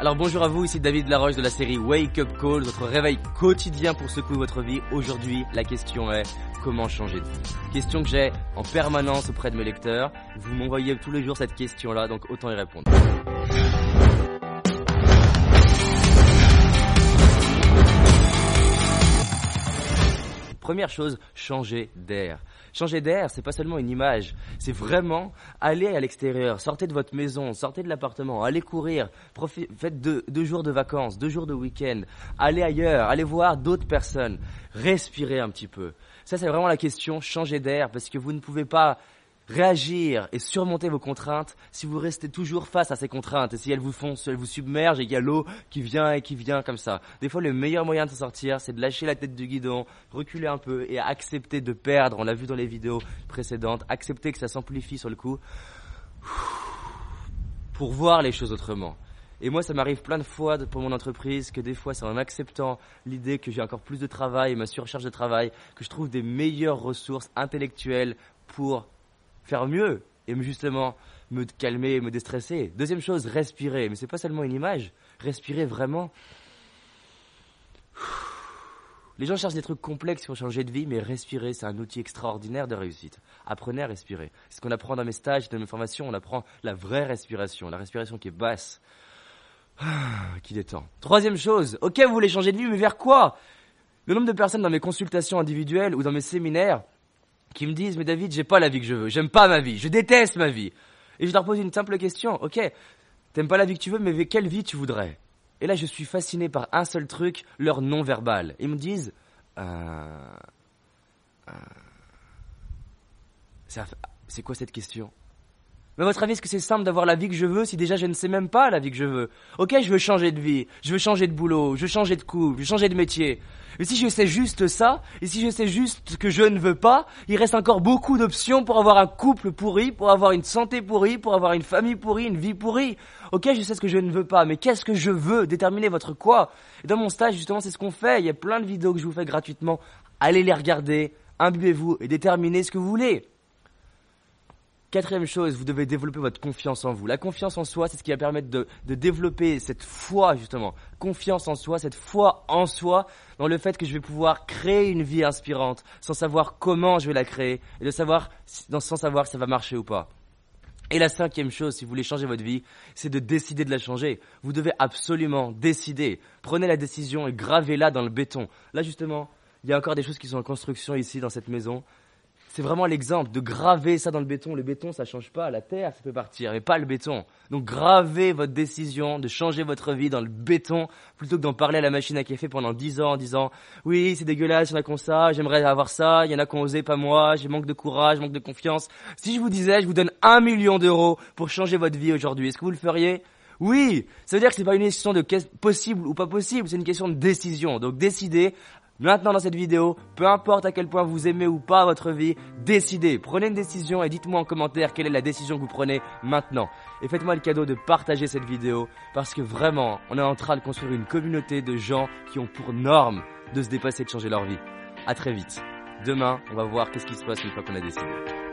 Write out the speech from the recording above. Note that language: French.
Alors bonjour à vous, ici David Laroche de la série Wake Up Call, votre réveil quotidien pour secouer votre vie. Aujourd'hui, la question est comment changer de vie? Question que j'ai en permanence auprès de mes lecteurs. Vous m'envoyez tous les jours cette question-là, donc autant y répondre. Première chose, changer d'air. Changer d'air, c'est pas seulement une image, c'est vraiment aller à l'extérieur, sortez de votre maison, sortez de l'appartement, allez courir, faites deux, deux, jours de vacances, deux jours de week-end, allez ailleurs, allez voir d'autres personnes, respirez un petit peu. Ça, c'est vraiment la question, changer d'air, parce que vous ne pouvez pas réagir et surmonter vos contraintes si vous restez toujours face à ces contraintes et si elles vous font, elles vous submergent et qu'il y a l'eau qui vient et qui vient comme ça. Des fois, le meilleur moyen de s'en sortir, c'est de lâcher la tête du guidon, reculer un peu et accepter de perdre. On l'a vu dans les vidéos précédentes, accepter que ça s'amplifie sur le coup pour voir les choses autrement. Et moi, ça m'arrive plein de fois pour mon entreprise que des fois, c'est en acceptant l'idée que j'ai encore plus de travail ma surcharge de travail que je trouve des meilleures ressources intellectuelles pour faire mieux et justement me calmer me déstresser. Deuxième chose, respirer. Mais c'est pas seulement une image. Respirer vraiment. Les gens cherchent des trucs complexes pour changer de vie, mais respirer, c'est un outil extraordinaire de réussite. Apprenez à respirer. Ce qu'on apprend dans mes stages, dans mes formations, on apprend la vraie respiration, la respiration qui est basse, qui détend. Troisième chose, ok, vous voulez changer de vie, mais vers quoi? Le nombre de personnes dans mes consultations individuelles ou dans mes séminaires qui me disent, mais David, j'ai pas la vie que je veux, j'aime pas ma vie, je déteste ma vie. Et je leur pose une simple question, ok, t'aimes pas la vie que tu veux, mais quelle vie tu voudrais? Et là, je suis fasciné par un seul truc, leur non-verbal. Ils me disent, euh, euh, c'est quoi cette question? Mais votre avis, est-ce que c'est simple d'avoir la vie que je veux si déjà je ne sais même pas la vie que je veux? Ok, je veux changer de vie, je veux changer de boulot, je veux changer de couple, je veux changer de métier. Mais si je sais juste ça, et si je sais juste que je ne veux pas, il reste encore beaucoup d'options pour avoir un couple pourri, pour avoir une santé pourrie, pour avoir une famille pourrie, une vie pourrie. Ok, je sais ce que je ne veux pas, mais qu'est-ce que je veux Déterminer votre quoi? Et dans mon stage, justement, c'est ce qu'on fait. Il y a plein de vidéos que je vous fais gratuitement. Allez les regarder, imbuvez-vous et déterminez ce que vous voulez. Quatrième chose, vous devez développer votre confiance en vous. La confiance en soi, c'est ce qui va permettre de, développer cette foi, justement. Confiance en soi, cette foi en soi, dans le fait que je vais pouvoir créer une vie inspirante, sans savoir comment je vais la créer, et de savoir, sans savoir si ça va marcher ou pas. Et la cinquième chose, si vous voulez changer votre vie, c'est de décider de la changer. Vous devez absolument décider. Prenez la décision et gravez-la dans le béton. Là, justement, il y a encore des choses qui sont en construction ici, dans cette maison. C'est vraiment l'exemple de graver ça dans le béton. Le béton, ça change pas. La terre, ça peut partir, mais pas le béton. Donc gravez votre décision de changer votre vie dans le béton plutôt que d'en parler à la machine à café pendant dix ans en disant oui, c'est dégueulasse, il y en a qu'on ça, j'aimerais avoir ça, il y en a qu'on osé, pas moi, j'ai manque de courage, manque de confiance. Si je vous disais, je vous donne un million d'euros pour changer votre vie aujourd'hui, est-ce que vous le feriez? Oui, ça veut dire que c'est pas une question de possible ou pas possible, c'est une question de décision. Donc décidez Maintenant dans cette vidéo, peu importe à quel point vous aimez ou pas votre vie, décidez, prenez une décision et dites-moi en commentaire quelle est la décision que vous prenez maintenant. Et faites-moi le cadeau de partager cette vidéo parce que vraiment, on est en train de construire une communauté de gens qui ont pour norme de se dépasser et de changer leur vie. À très vite. Demain, on va voir qu'est-ce qui se passe une fois qu'on a décidé.